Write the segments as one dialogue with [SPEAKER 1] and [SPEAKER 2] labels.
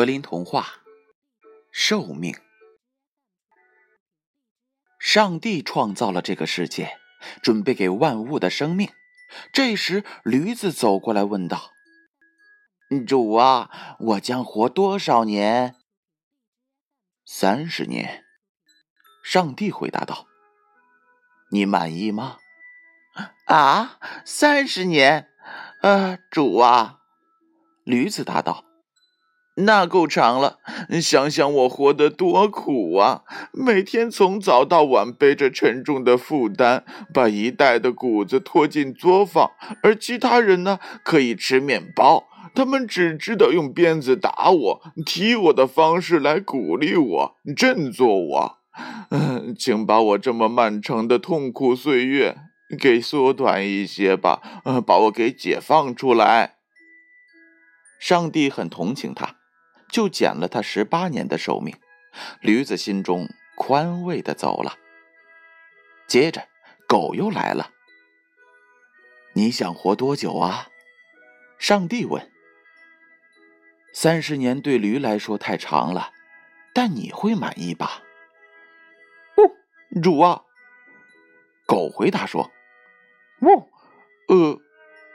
[SPEAKER 1] 格林童话：寿命。上帝创造了这个世界，准备给万物的生命。这时，驴子走过来问道：“
[SPEAKER 2] 主啊，我将活多少年？”“
[SPEAKER 1] 三十年。”上帝回答道。“你满意吗？”“
[SPEAKER 2] 啊，三十年？啊，主啊！”
[SPEAKER 1] 驴子答道。
[SPEAKER 2] 那够长了，想想我活得多苦啊！每天从早到晚背着沉重的负担，把一袋的谷子拖进作坊，而其他人呢，可以吃面包，他们只知道用鞭子打我、踢我的方式来鼓励我、振作我。嗯，请把我这么漫长的痛苦岁月给缩短一些吧，把我给解放出来。
[SPEAKER 1] 上帝很同情他。就减了他十八年的寿命，驴子心中宽慰的走了。接着，狗又来了。你想活多久啊？上帝问。三十年对驴来说太长了，但你会满意吧？
[SPEAKER 2] 哦，主啊！
[SPEAKER 1] 狗回答说：“
[SPEAKER 2] 哦，呃，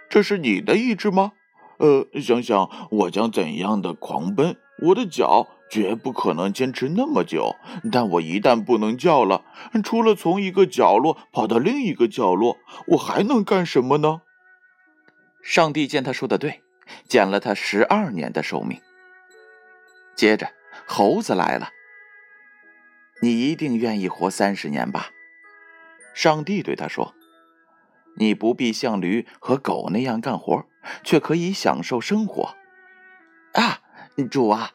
[SPEAKER 2] 这是你的意志吗？呃，想想我将怎样的狂奔。”我的脚绝不可能坚持那么久，但我一旦不能叫了，除了从一个角落跑到另一个角落，我还能干什么呢？
[SPEAKER 1] 上帝见他说的对，减了他十二年的寿命。接着，猴子来了。你一定愿意活三十年吧？上帝对他说：“你不必像驴和狗那样干活，却可以享受生活。”
[SPEAKER 2] 啊！主啊，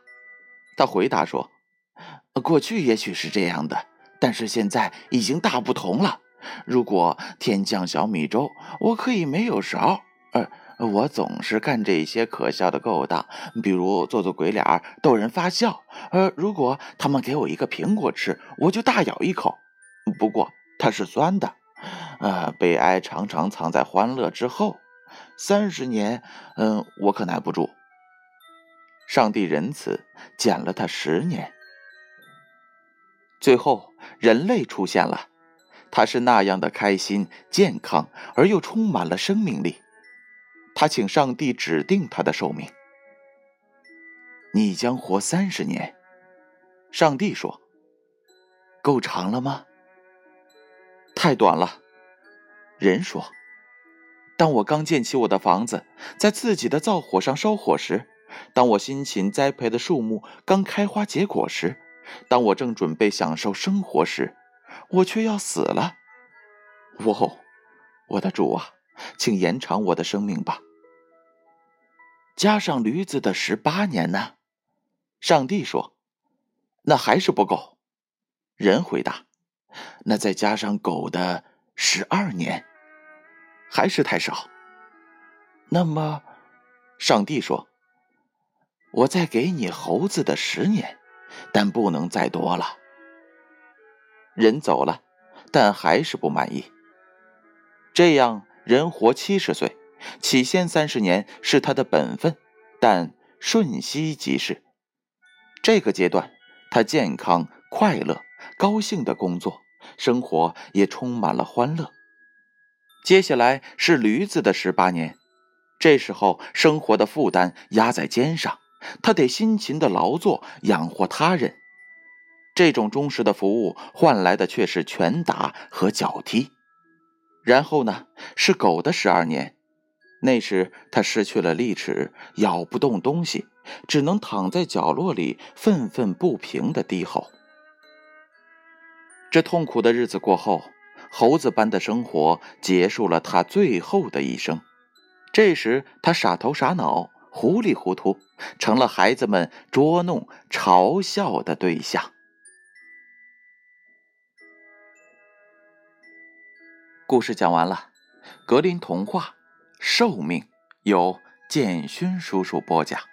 [SPEAKER 2] 他回答说：“过去也许是这样的，但是现在已经大不同了。如果天降小米粥，我可以没有勺。呃，我总是干这些可笑的勾当，比如做做鬼脸逗人发笑。呃，如果他们给我一个苹果吃，我就大咬一口。不过它是酸的。呃，悲哀常常藏在欢乐之后。三十年，嗯，我可耐不住。”
[SPEAKER 1] 上帝仁慈，减了他十年。最后，人类出现了，他是那样的开心、健康，而又充满了生命力。他请上帝指定他的寿命：“你将活三十年。”上帝说：“够长了吗？”“太短了。”人说：“当我刚建起我的房子，在自己的灶火上烧火时。”当我辛勤栽培的树木刚开花结果时，当我正准备享受生活时，我却要死了。哦，我的主啊，请延长我的生命吧。加上驴子的十八年呢？上帝说：“那还是不够。”人回答：“那再加上狗的十二年，还是太少。”那么，上帝说。我再给你猴子的十年，但不能再多了。人走了，但还是不满意。这样，人活七十岁，起先三十年是他的本分，但瞬息即逝。这个阶段，他健康、快乐、高兴的工作，生活也充满了欢乐。接下来是驴子的十八年，这时候生活的负担压在肩上。他得辛勤的劳作养活他人，这种忠实的服务换来的却是拳打和脚踢。然后呢，是狗的十二年，那时他失去了利齿，咬不动东西，只能躺在角落里愤愤不平的低吼。这痛苦的日子过后，猴子般的生活结束了他最后的一生。这时他傻头傻脑。糊里糊涂，成了孩子们捉弄、嘲笑的对象。故事讲完了，格林童话《寿命》由建勋叔叔播讲。